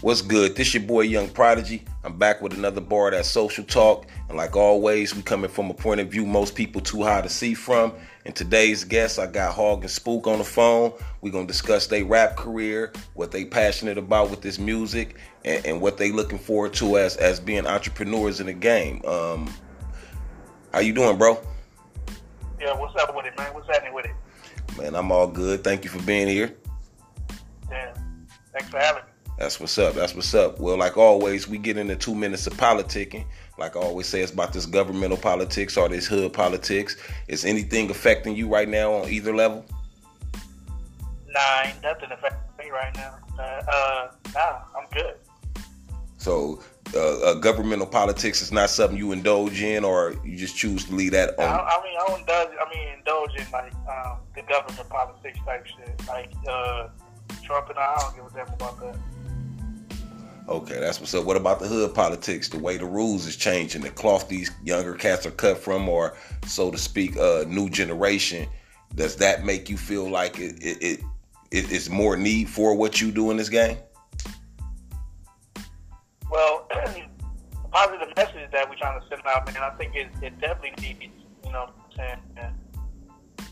What's good? This your boy Young Prodigy. I'm back with another bar that social talk. And like always, we coming from a point of view most people too high to see from. And today's guest, I got Hogg and Spook on the phone. We're gonna discuss their rap career, what they passionate about with this music, and, and, what they looking forward to as as being entrepreneurs in the game. Um, how you doing, bro? Yeah, what's up with it, man? What's happening with it? Man, I'm all good. Thank you for being here. Yeah, thanks for having me. That's what's up. That's what's up. Well, like always, we get into two minutes of politicking. Like I always say, it's about this governmental politics or this hood politics. Is anything affecting you right now on either level? Nah, ain't nothing affecting me right now. Uh, uh nah, I'm good. So, uh, uh, governmental politics is not something you indulge in, or you just choose to leave that on. I, I mean, I don't indulge. I mean, indulge in like um, the government politics type shit, like uh, Trump and I. I don't give a damn about that. Okay, that's what's up. What about the hood politics? The way the rules is changing, the cloth these younger cats are cut from, or so to speak, uh, new generation. Does that make you feel like it it, it, it it's more need for what you do in this game? Well, the positive message that we're trying to send out, man, I think it, it definitely needs, you know, saying,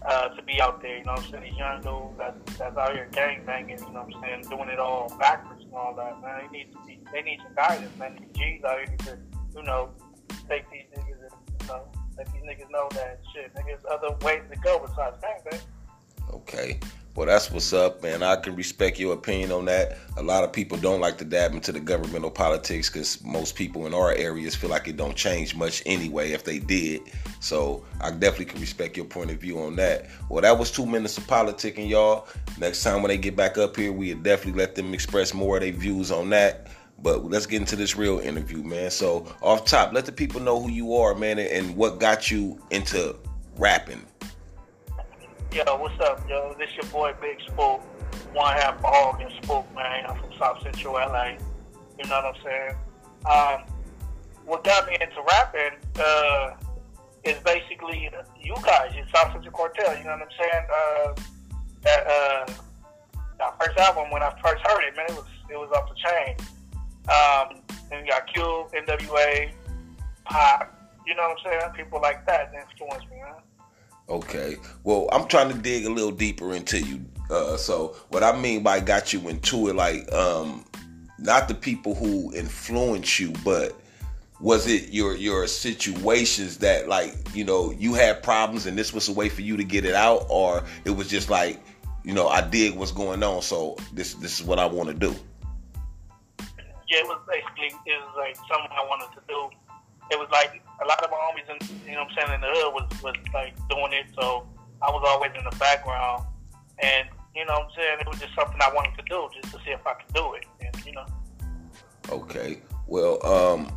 uh, to be out there. You know, what I'm saying these young dudes that, that's out here gang banging. You know, what I'm saying doing it all backwards and all that. Man, they need to be, they need some guidance. Man, these G's out here to, you know, take these niggas and you know let these niggas know that shit. Niggas other ways to go besides gang bang. Okay. Well, that's what's up, man. I can respect your opinion on that. A lot of people don't like to dab into the governmental politics because most people in our areas feel like it don't change much anyway if they did. So I definitely can respect your point of view on that. Well, that was two minutes of politicking, y'all. Next time when they get back up here, we definitely let them express more of their views on that. But let's get into this real interview, man. So off top, let the people know who you are, man, and what got you into rapping. Yo, what's up, yo? This your boy Big Spook. One half Hogg and Spook, man. I'm from South Central LA. You know what I'm saying? Um, what got me into rapping uh, is basically you guys, your South Central Cartel. You know what I'm saying? Uh, that uh, first album when I first heard it, man, it was it was off the chain. Um, and you got Cube, NWA, Pop. You know what I'm saying? People like that influenced me, man. Okay. Well, I'm trying to dig a little deeper into you. Uh, so what I mean by got you into it, like, um, not the people who influence you, but was it your your situations that like you know you had problems and this was a way for you to get it out, or it was just like you know I dig what's going on, so this this is what I want to do. Yeah, it was basically it was like something I wanted to do. It was like a lot of my homies, in, you know what I'm saying, in the hood was, was like doing it. So I was always in the background. And, you know what I'm saying, it was just something I wanted to do just to see if I could do it. And, you know. Okay. Well, um,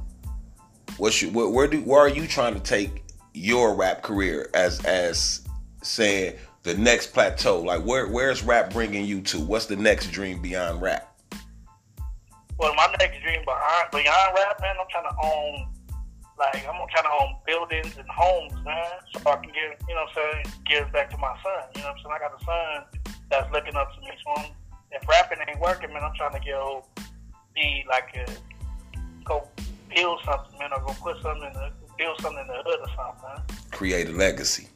what's your, where, where do, where are you trying to take your rap career as, as saying the next plateau? Like where, where's rap bringing you to? What's the next dream beyond rap? Well, my next dream behind, beyond rap, man, I'm trying to own like I'm gonna own buildings and homes, man, so I can give, you know, what I'm saying, give back to my son. You know, what I'm saying I got a son that's looking up to me. So I'm, if rapping ain't working, man, I'm trying to go be like a go build something, man, or go put something in the build something in the hood or something. Man. Create a legacy.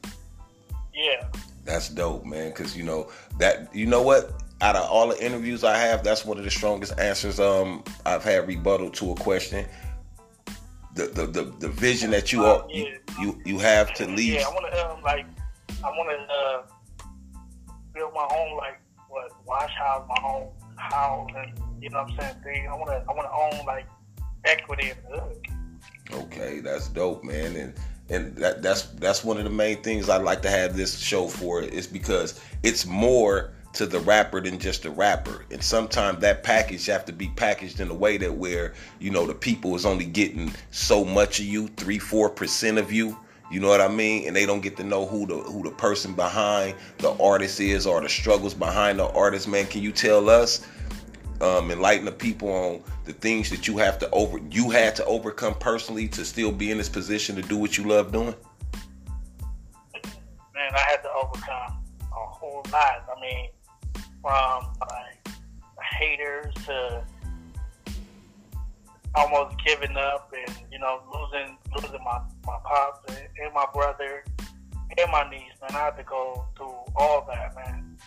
Yeah. That's dope, man. Cause you know that you know what. Out of all the interviews I have, that's one of the strongest answers um I've had rebuttal to a question the the, the, the vision that you are yeah. you, you, you have to leave. Yeah, I want to um, like I want to uh, build my own like what wash house, my own house, and you know what I'm saying. Thing. I want to I want to own like equity in the hood. Okay, that's dope, man, and and that that's that's one of the main things I like to have this show for is because it's more to the rapper than just a rapper. And sometimes that package have to be packaged in a way that where, you know, the people is only getting so much of you, three, four percent of you. You know what I mean? And they don't get to know who the who the person behind the artist is or the struggles behind the artist, man. Can you tell us, um, enlighten the people on the things that you have to over you had to overcome personally to still be in this position to do what you love doing? Man, I had to overcome a whole lot. I mean, from like haters to almost giving up and you know losing losing my my pops and, and my brother and my niece. Man, I had to go through all that, man.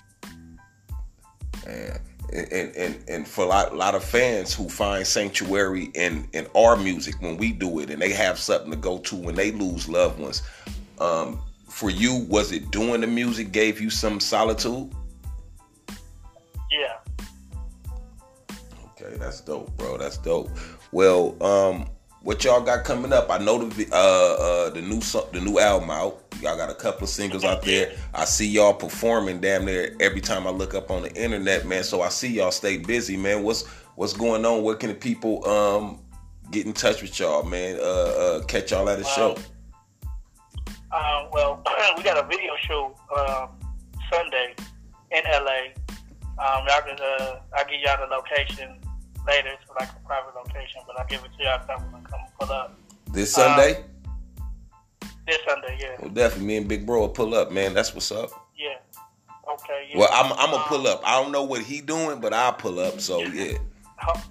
And and, and, and for a lot, a lot of fans who find sanctuary in, in our music when we do it and they have something to go to when they lose loved ones. Um, for you, was it doing the music gave you some solitude? Dope. Well, um, what y'all got coming up? I know the uh, uh the new the new album out. Y'all got a couple of singles out there. I see y'all performing damn near every time I look up on the internet, man. So I see y'all stay busy, man. What's what's going on? Where can the people um get in touch with y'all, man? Uh, uh catch y'all at a show. Um, well, we got a video show um, Sunday in LA. Um, can, uh, I'll give y'all the location later. It's like a private location, but I'll give it to y'all if I'm come pull up. This Sunday? Um, this Sunday, yeah. Well, definitely. Me and Big Bro will pull up, man. That's what's up. Yeah. Okay. Yeah. Well, I'm I'm gonna pull up. I don't know what he doing, but I'll pull up. So yeah.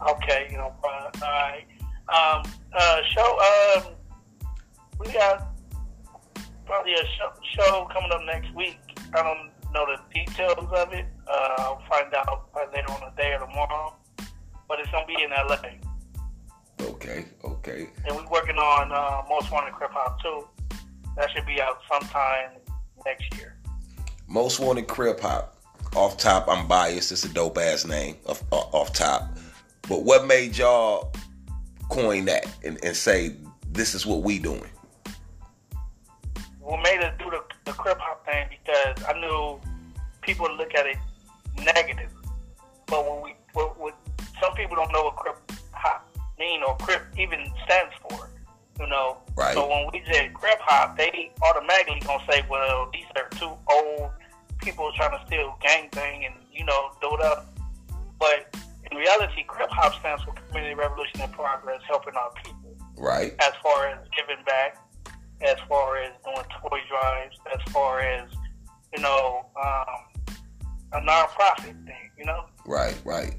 Okay. You know. All right. Um. Uh. Show. Um. We got probably a show, show coming up next week. I don't know the details of it. Uh, I'll find out later on the day or tomorrow. But it's gonna be in LA. Okay, okay. And we're working on uh, Most Wanted Crip Hop too. That should be out sometime next year. Most Wanted Crip Hop. Off top, I'm biased. It's a dope ass name. Off, off top, but what made y'all coin that and, and say this is what we doing? what made us do the, the crip hop thing because I knew people look at it negative. But when we, what, what, some people don't know what crip hop mean or crip even stands for, you know. Right. So when we say crip hop, they automatically gonna say, well, these are two old people trying to steal gang thing and you know do it up. But in reality, crip hop stands for Community Revolution and Progress, helping our people. Right. As far as giving back as far as doing toy drives, as far as you know, um, a nonprofit thing. You know. Right, right.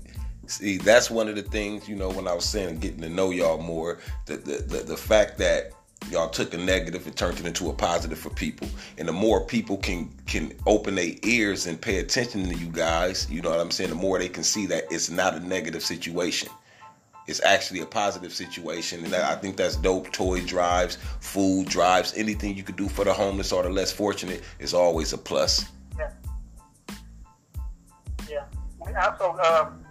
See, that's one of the things you know when I was saying getting to know y'all more. The the the, the fact that y'all took a negative and turned it into a positive for people and the more people can can open their ears and pay attention to you guys you know what i'm saying the more they can see that it's not a negative situation it's actually a positive situation. And I think that's dope. Toy drives, food drives, anything you could do for the homeless or the less fortunate is always a plus. Yeah. Yeah. We also, um,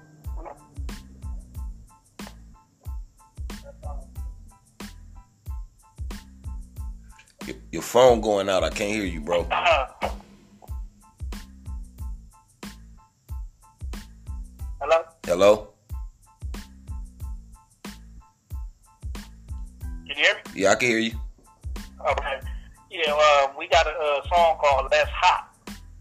your, phone going out. I can't hear you, bro. Hello? Hello? Can you hear me? Yeah, I can hear you. Okay. Yeah, uh, we got a, a, song called "Less Hot."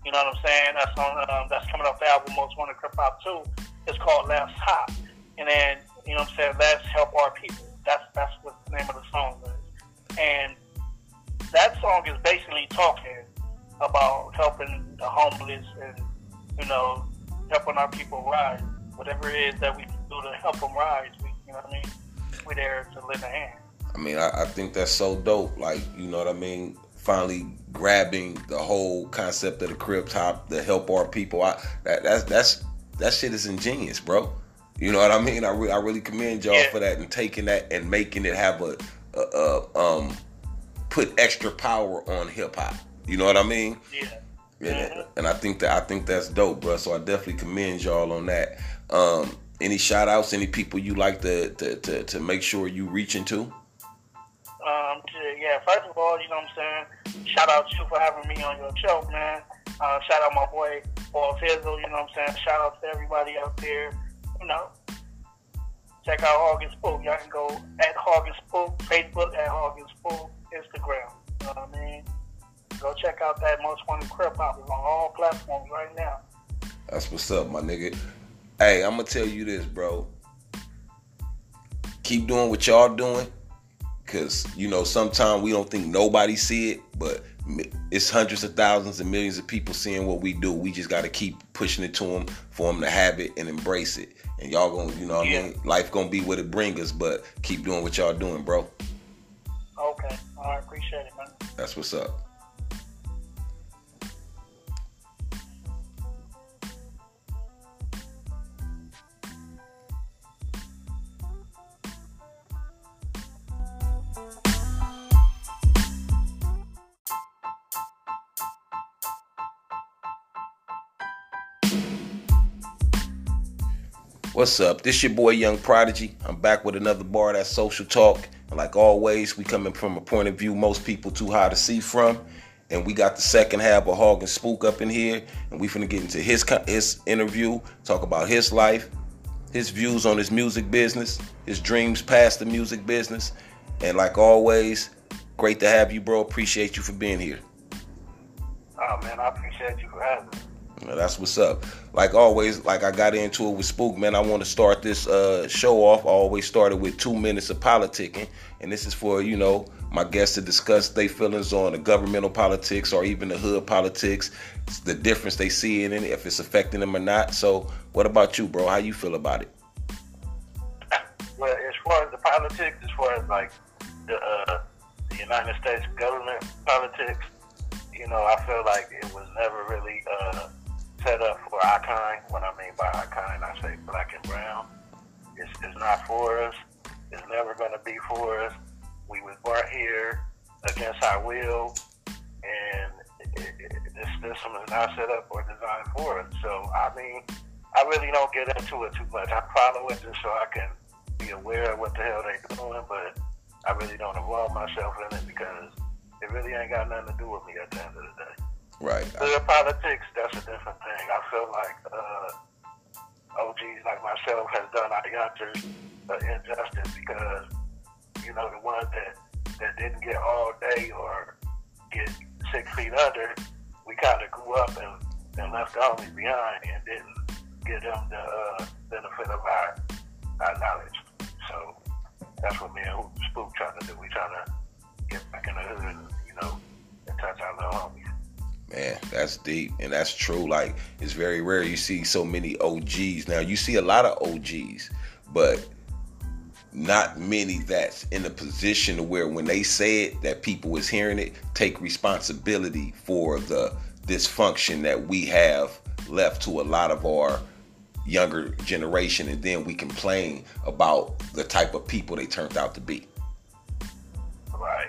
You know what I'm saying? That's on. Um, that's coming off the album Most Wanted Crip Hop Two. It's called "Less Hot," and then you know what I'm saying. Let's help our people. That's that's what the name of the song is. And that song is basically talking about helping the homeless and you know helping our people rise. Whatever it is that we can do to help them rise, we, you know what I mean. We're there to lend a hand. I mean, I, I, think that's so dope. Like, you know what I mean? Finally grabbing the whole concept of the crip hop to help our people. I that that's that's that shit is ingenious, bro. You know what I mean? I, re- I really commend y'all yeah. for that and taking that and making it have a, a, a um put extra power on hip hop. You know what I mean? Yeah. And, mm-hmm. and I think that I think that's dope, bro. So I definitely commend y'all on that. Um, any shout outs, any people you like to, to, to, to make sure you reach into? Um, to, yeah, first of all, you know what I'm saying? Shout out to you for having me on your show, man. Uh, shout out my boy Paul Fizzle, you know what I'm saying? Shout out to everybody out there, you know. Check out Hogg and Spook. Y'all can go at Hogg and Spook, Facebook at Hogg and Spook, out that Most Wanted Crip Hop. on all platforms right now. That's what's up, my nigga. Hey, I'm gonna tell you this, bro. Keep doing what y'all doing because you know sometimes we don't think nobody see it but it's hundreds of thousands and millions of people seeing what we do we just got to keep pushing it to them for them to have it and embrace it and y'all gonna, you know, what Yeah. I mean, life gonna be what it bring us, but keep doing what y'all doing, bro. Okay. All right. Appreciate it, man. That's what's up. What's up? This your boy Young Prodigy. I'm back with another bar that's social talk. And like always, we coming from a point of view most people too high to see from. And we got the second half of Hogg and Spook up in here, and we finna get into his his interview, talk about his life, his views on his music business, his dreams past the music business. And like always, great to have you, bro. Appreciate you for being here. Oh man, I appreciate you for having me. That's what's up. Like always, like I got into it with Spook, man. I want to start this uh, show off. I always started with two minutes of politicking, and this is for you know my guests to discuss their feelings on the governmental politics or even the hood politics, the difference they see in it, if it's affecting them or not. So, what about you, bro? How you feel about it? Well, as far as the politics, as far as like the uh, the United States government politics, you know, I feel like it was never really uh, set up for our kind. What I mean by our kind, I say black and brown. It's, it's not for us. It's never going to be for us. We was born here against our will, and it, it, this system is not set up or designed for us. So, I mean, I really don't get into it too much. I follow it just so I can be aware of what the hell they're doing, but I really don't involve myself in it because it really ain't got nothing to do with me at the end of the day. Right. The politics, that's a different thing. I feel like uh, OGs like myself has done our youngsters uh, injustice because, you know, the ones that, that didn't get all day or get six feet under, we kind of grew up and, and left the homies behind and didn't give them the uh, that's deep and that's true. Like it's very rare you see so many OGs. Now you see a lot of OGs, but not many that's in a position to where when they say it that people is hearing it, take responsibility for the dysfunction that we have left to a lot of our younger generation and then we complain about the type of people they turned out to be. Right.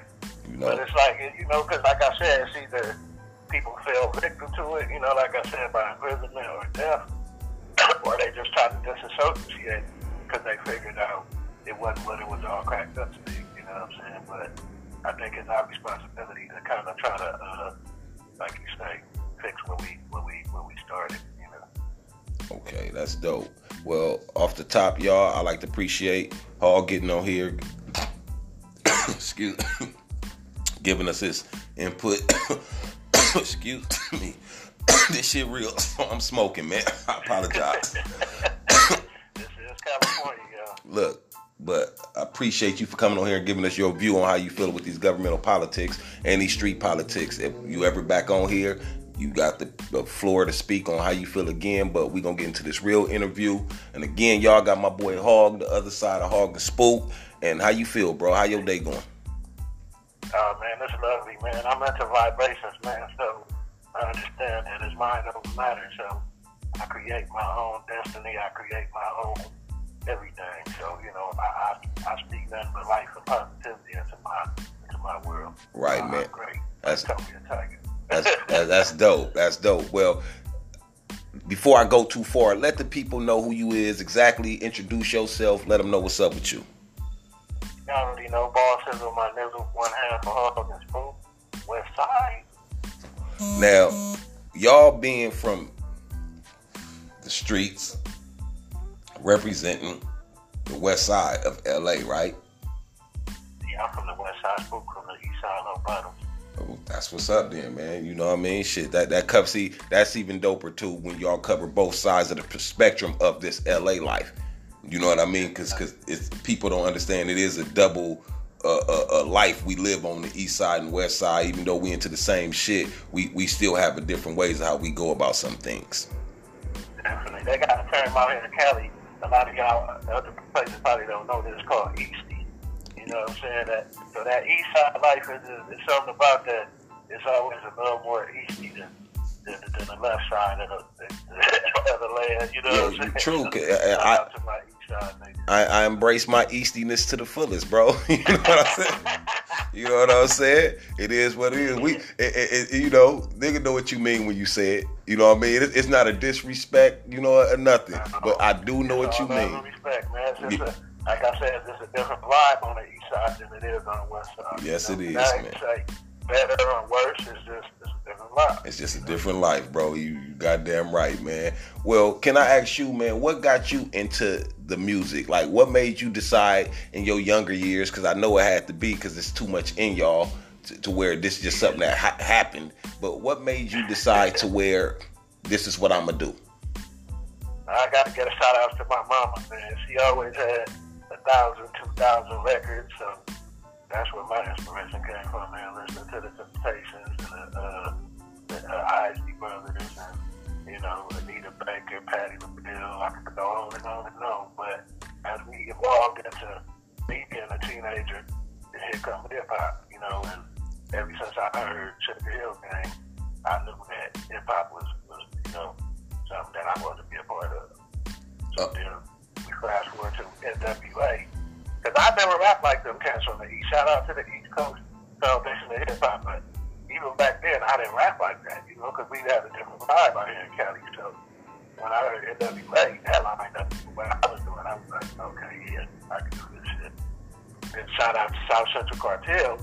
You But it's like, you know, because like I said, it's either people fell victim to it, you know, like I said, by imprisonment or death, or they just tried to disassociate because they figured out it wasn't what it was all cracked up to be, you know what I'm saying? But I think it's our responsibility to kind of try to, uh, like you say, fix where we, where we, where we started, you know. Okay, that's dope. Well, off the top, y'all, I like to appreciate Hall getting on here. Excuse. Giving us his input. Excuse me. this shit real. I'm smoking, man. I apologize. This is California, y'all. Look, but I appreciate you for coming on here and giving us your view on how you feel with these governmental politics and these street politics. If you ever back on here, you got the, the floor to speak on how you feel again. But we gonna get into this real interview. And again, y'all got my boy Hogg, the other side of Hogg and Spook. And how you feel, bro? How your day going? Oh man, it's lovely, man. I'm into vibrations, man. So I understand that it's mind over matter. So I create my own destiny. I create my own everything. So you know, I I, I speak nothing but life and positivity into my into my world. Right, Uh, man. Great. That's- Tell me tiger. That's, that's dope. That's dope. Well, before I go too far, let the people know who you is exactly. Introduce yourself. Let them know what's up with you. Y'all already know Ball West Side. Now, y'all being from the streets, representing the west side of LA, right? Yeah, I'm from the West Side, Spook from the East Side, bottom. Oh, That's what's up then, man. You know what I mean? Shit, that that cover see that's even doper too when y'all cover both sides of the spectrum of this LA life. You know what I mean? Because because it's people don't understand it is a double uh, uh, life we live on the east side and west side. Even though we into the same shit, we we still have a different ways of how we go about some things. Definitely. They got a term out here in Cali, a lot of y'all other places probably don't know this called Eastie. You know what I'm saying? That so that East Side life is, is, is something about that. It's always a little more Eastie than than, than the left side of the, of the land. You know yeah, what I'm saying? True. I, I, I, I embrace my eastiness to the fullest, bro. you know what I'm saying? you know what I'm saying? It is what it is. We, it, it, it, you know, nigga know what you mean when you say it. You know what I mean? It, it's not a disrespect, you know, or nothing. But I do know what you mean. Respect, man. It's a, like I said, it's a different vibe on the east side than it is on the west side. Yes, you know? it is, man. Say better or worse. It's just it's different life. It's just a different life, bro. You, you goddamn right, man. Well, can I ask you, man, what got you into the music? Like, what made you decide in your younger years? Because I know it had to be because it's too much in y'all to, to where this is just something that ha- happened. But what made you decide to where this is what I'm gonna do? I got to get a shout out to my mama, man. She always had a thousand, two thousand records. So that's where my inspiration came from, man. Listening to the Temptations and the, uh, the uh, Isley Brothers and, you know, Anita Baker, Patti LaBelle. I could go on and on and on. But as we evolved into me being a teenager, here comes hip hop, you know, and ever since I heard Sugarhill Gang, I knew that hip hop was, was, you know, something that I wanted to be a part of. So then we fast forward to NWA because I never rapped like them cats from the East. Shout out to the East Coast Foundation of Hip Hop. But even back then, I didn't rap like that, you know, because we had a different vibe out here in Cali. So when I heard NWA, that lined up with what I was doing. I was like, okay, yeah, I can do this shit. And shout out to South Central Cartel.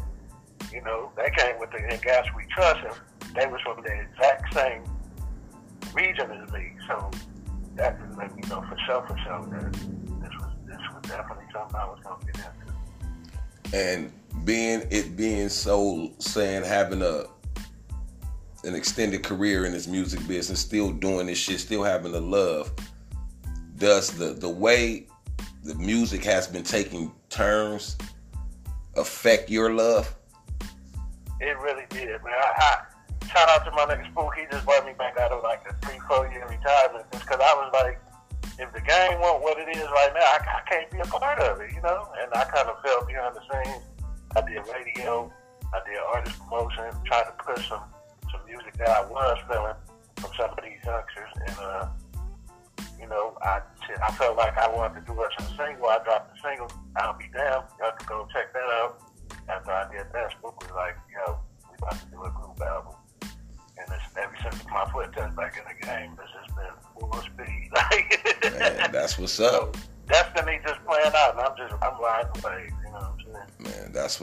You know, they came with the 'N Gatz We Truss, and they was from the exact same region as me. So that just let me know for sure, for sure that definitely something I was going into. And being it being so saying having a an extended career in this music business, still doing this shit, still having the love. Does the the way the music has been taking turns affect your love? It really did, man. I, I shout out to my nigga Spook. He just brought me back out of like a three, four year retirement because I was like if the game won't what it is right now, I, I can't be a part of it,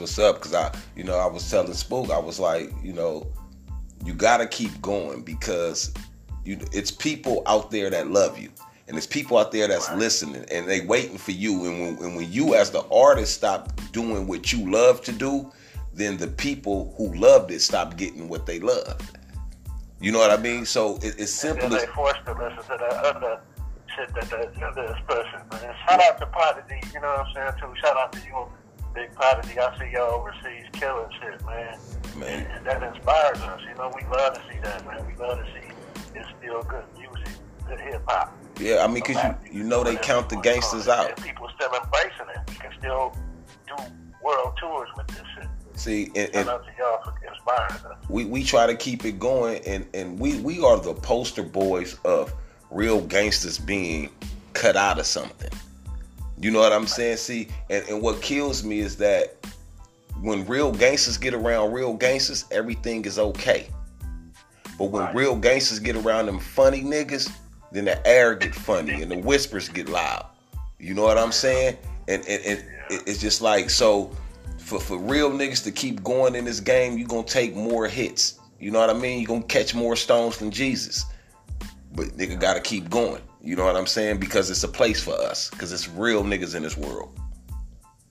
what's up. Cause I, you know, I was telling Spook, I was like, you know, you gotta keep going because you, it's people out there that love you. And there's people out there that's listening and they waiting for you. And when, and when you, as the artist, stop doing what you love to do, then the people who loved it stop getting what they loved. You know what I mean? So it, it's simple. And they forced to listen to that other shit that the other pushing. Man, shout out to Prodigy, you know what I'm saying too. Shout out to you, Big Prodigy. I see y'all overseas killing shit, man. Man, and, and that inspires us. You know, we love to see that, man. We love to see it's still good music, good hip hop. Yeah, I mean, cause you you know they count the gangsters out. And people still embracing it. We can still do world tours with this shit. See, and, and y'all inspire us. we, we try to keep it going, and, and we, we are the poster boys of real gangsters being cut out of something. You know what I'm saying? See, and, and what kills me is that when real gangsters get around real gangsters, everything is okay. But when right. real gangsters get around them funny niggas, then the air get funny and the whispers get loud. You know what I'm saying? And and, and it's just like so for, for real niggas to keep going in this game, you're gonna take more hits. You know what I mean? You're gonna catch more stones than Jesus. But nigga gotta keep going. You know what I'm saying? Because it's a place for us. Because it's real niggas in this world.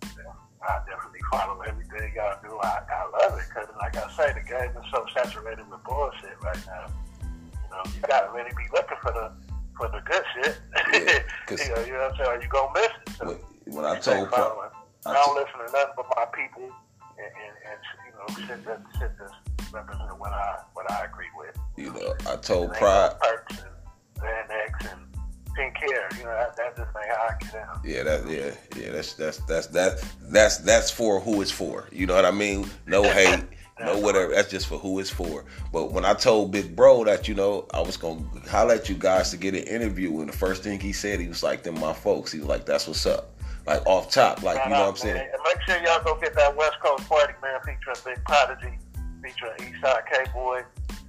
I definitely follow everything y'all do. I, I love it. Because like I say, the game is so saturated with bullshit right now. You know, you gotta really be looking for the for the good shit. Yeah, you, know, you know what I'm saying? Or you gonna miss it. So when, when I told I don't listen to nothing but my people and, and, and you know shit that shit that's represent what I what I agree with. You know, I told Pride. Perks and Van X and didn't care. You know, that, just ain't how I get out. Yeah, that yeah, yeah. That's that's that's that that's that's for who it's for. You know what I mean? No hate. no whatever. That's just for who it's for. But when I told Big Bro that you know I was gonna holler at you guys to get an interview, and the first thing he said, he was like, "Them my folks." He was like, "That's what's up." Like off top, like you know what I'm saying. And make sure y'all go get that West Coast party, man, featuring Big Prodigy, featuring Eastside K Boy,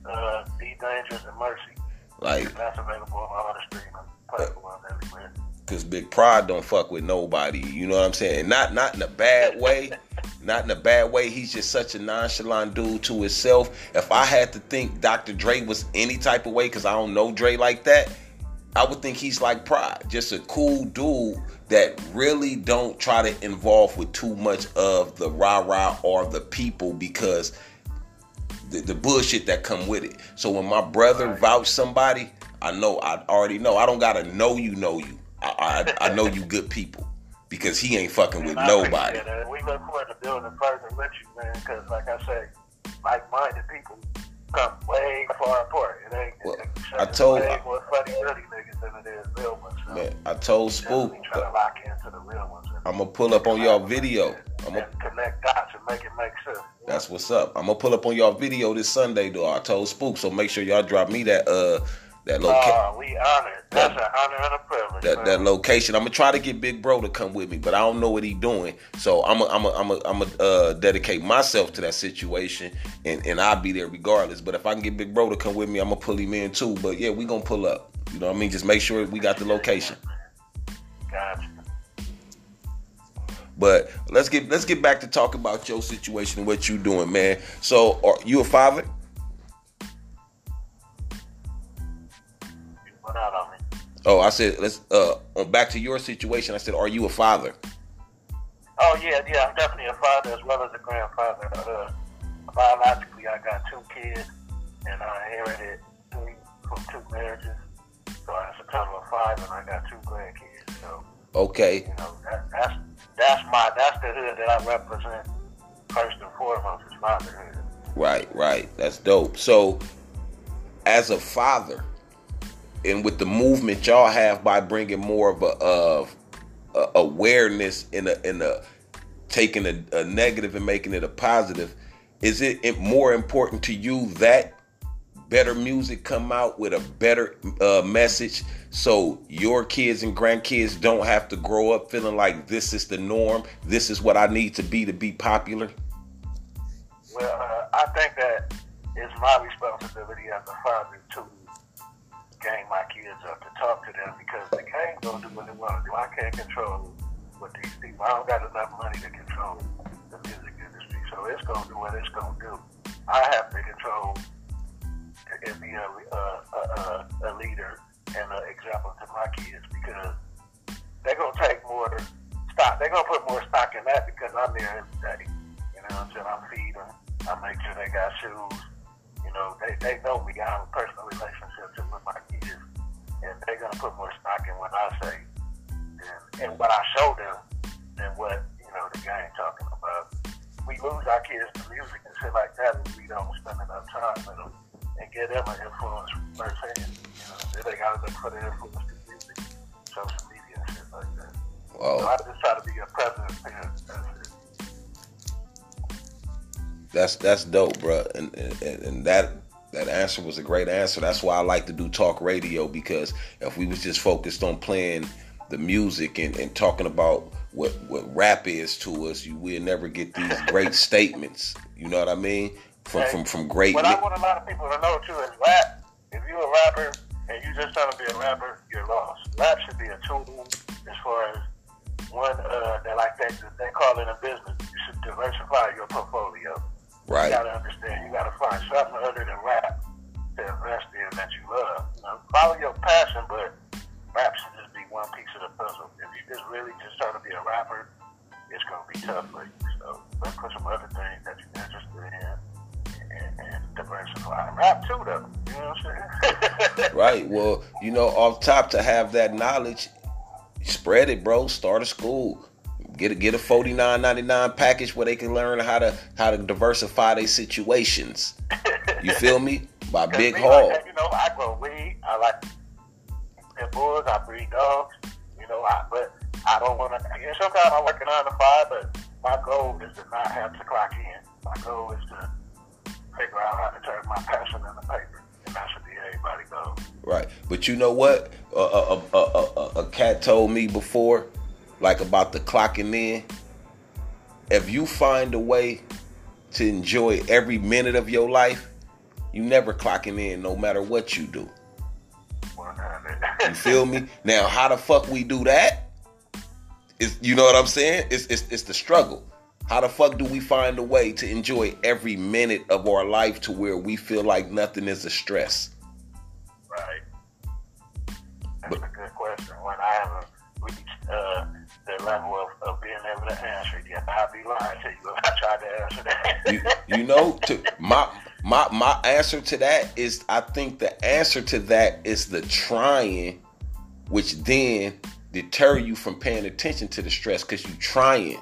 uh, D Dangerous, and Mercy. Like that's available on all the streaming. Cause Big Pride don't fuck with nobody. You know what I'm saying? Not not in a bad way. not in a bad way. He's just such a nonchalant dude to himself. If I had to think Dr. Dre was any type of way, cause I don't know Dre like that, I would think he's like Pride, just a cool dude that really don't try to involve with too much of the rah rah or the people because the, the bullshit that come with it. So when my brother right. vouch somebody, I know I already know. I don't gotta know you know you. I I, I know you good people because he ain't fucking with nobody. We look forward to building further with you, man. Because like I say, like-minded people come way far apart. It ain't. Well, I told. Way more funny, dirty niggas than it is real ones. So man, I told Spook. Try to lock into the real ones. I'm gonna pull up on y'all video. I'm gonna connect dots and make it make sense. That's what's up. I'm gonna pull up on y'all video this Sunday, though. I told Spook, so make sure y'all drop me that uh that location. We honored. That's that, an honor and a privilege. That, that location. I'm gonna try to get Big Bro to come with me, but I don't know what he doing. So I'm gonna I'm gonna I'm gonna I'm uh, dedicate myself to that situation, and and I'll be there regardless. But if I can get Big Bro to come with me, I'm gonna pull him in too. But yeah, we gonna pull up. You know what I mean? Just make sure we got the location. Gotcha. But let's get let's get back to talk about your situation and what you doing, man. So, are you a father? Oh, I said let's uh back to your situation. I said, are you a father? Oh yeah, yeah, I'm definitely a father as well as a grandfather. Uh, biologically, I got two kids, and I inherited three from two marriages. So that's a total of five, and I got two grandkids. So okay, you know that, that's that's my that's the hood that I represent first and foremost is fatherhood. Right, right. That's dope. So, as a father, and with the movement y'all have by bringing more of a of awareness in a in a taking a, a negative and making it a positive, is it more important to you that better music come out with a better uh, message so your kids and grandkids don't have to grow up feeling like this is the norm this is what i need to be to be popular? Well uh, i think that it's my responsibility as a father to gang my kids up to talk to them because the gang gonna do what they want to do. I can't control what these people. I don't got enough money to control the music industry, so it's gonna do what it's gonna do. I have to control and be a, a, a, a leader and an example to my kids because they're gonna take more stock. They're gonna put more stock in that because I'm there every day. You know what I'm saying? I feed them. I make sure they got shoes. You know, they, they know me. I have a personal relationship with my and they're gonna put more stock in what I say and, and what I show them than what you know the gang talking about. We lose our kids to music and shit like that if we don't spend enough time with them and get them an influence firsthand. You know, they gotta look for the influence to music, social media, and shit like that. Wow. So I just try to be a president parent. That's that's dope, bro. And, and and that that answer was a great answer. That's why I like to do talk radio because if we was just focused on playing the music and, and talking about what what rap is to us, you will never get these great statements. You know what I mean? From from from great. What I want a lot of people to know too is rap. If you're a rapper and you just trying to be a rapper, you're lost. Rap should be a tool as far as one uh, that like that they call it a business. You should diversify your portfolio. Right. You gotta understand. You gotta find something other than rap to invest in that you love. You know, follow your passion, but rap should just be one piece of the puzzle. If you just really just trying to be a rapper, it's gonna be tough for you. So let's put some other things that you're interested in. And, and diversify. Rap too, though. You know what I'm saying? right. Well, you know, off top to have that knowledge, spread it, bro. Start a school Get a get a forty nine ninety nine package where they can learn how to how to diversify their situations. You feel me? By Big Hall. Like, you know, I grow weed. I like pit bulls, I breed dogs. You know, I but I don't want to. You know, sometimes I work a nine to five, but my goal is to not have to clock in. My goal is to figure out how to turn my passion into paper, and that should be everybody's goal. Right, but you know what? A, a, a, a, a cat told me before, like about the clocking in. If you find a way to enjoy every minute of your life, you never clocking in, no matter what you do. You feel me? Now, how the fuck we do that? Is you know what I'm saying? It's, it's it's the struggle. How the fuck do we find a way to enjoy every minute of our life to where we feel like nothing is a stress? Right. That's but, a good question. When I haven't reached uh, the level of, of being able to answer it yet, I'll be lying to you if I try to answer that. you, you know, to my my my answer to that is I think the answer to that is the trying, which then deter you from paying attention to the stress because you're trying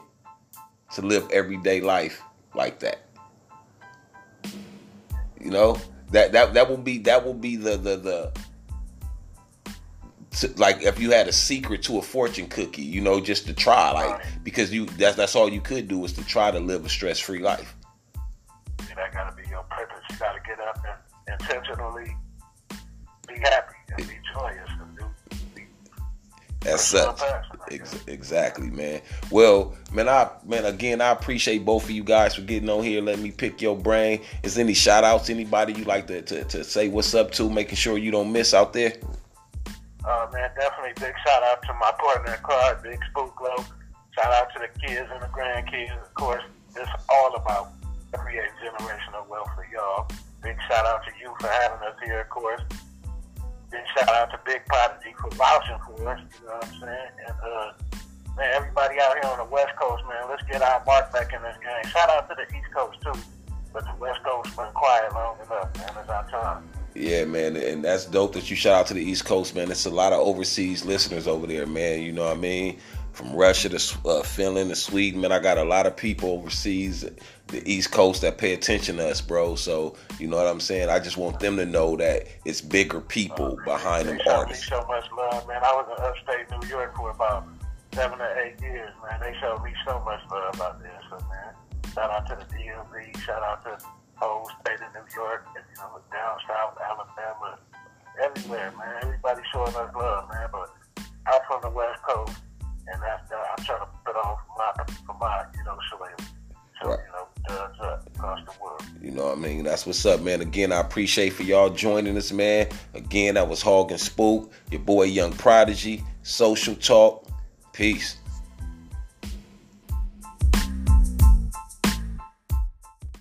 to live everyday life like that. You know that that that will be that will be the the the to, like if you had a secret to a fortune cookie, you know, just to try, like because you that's that's all you could do is to try to live a stress free life. Intentionally be happy and be joyous and do. That's such. Ex- exactly, man. Well, man, I man again, I appreciate both of you guys for getting on here. Let me pick your brain. Is any shout outs? Anybody you like to, to, to say what's up to? Making sure you don't miss out there. Uh, man, definitely big shout out to my partner in crime, Big Spook Glow. Shout out to the kids and the grandkids. Of course, it's all about creating generational wealth for y'all. Big shout out to you for having us here, of course. Big shout out to Big Prodigy for vouching for us, you know what I'm saying? And, uh, man, everybody out here on the West Coast, man, let's get our mark back in this game. Shout out to the East Coast, too. But the West Coast been quiet long enough, man. It's our time. Yeah, man, and that's dope that you shout out to the East Coast, man. It's a lot of overseas listeners over there, man. You know what I mean? From Russia to uh, Finland to Sweden, man. I got a lot of people overseas, the East Coast, that pay attention to us, bro. So you know what I'm saying? I just want them to know that it's bigger people behind them artists. so much love, man. I was in upstate New York for about seven or eight years, man. They showed me so much love out there, so man. Shout out to the DMV. Shout out to the whole state of New York, and, you know, down south, Alabama, everywhere, man. Everybody showing us love, man. But I'm from the West Coast, and that's uh, I'm trying to put on for my, for my you know. So, right. you know, does up across the world. You know what I mean? That's what's up, man. Again, I appreciate for y'all joining us, man. Again, that was Hogg and Spook, your boy Young Prodigy, Social Talk. Peace.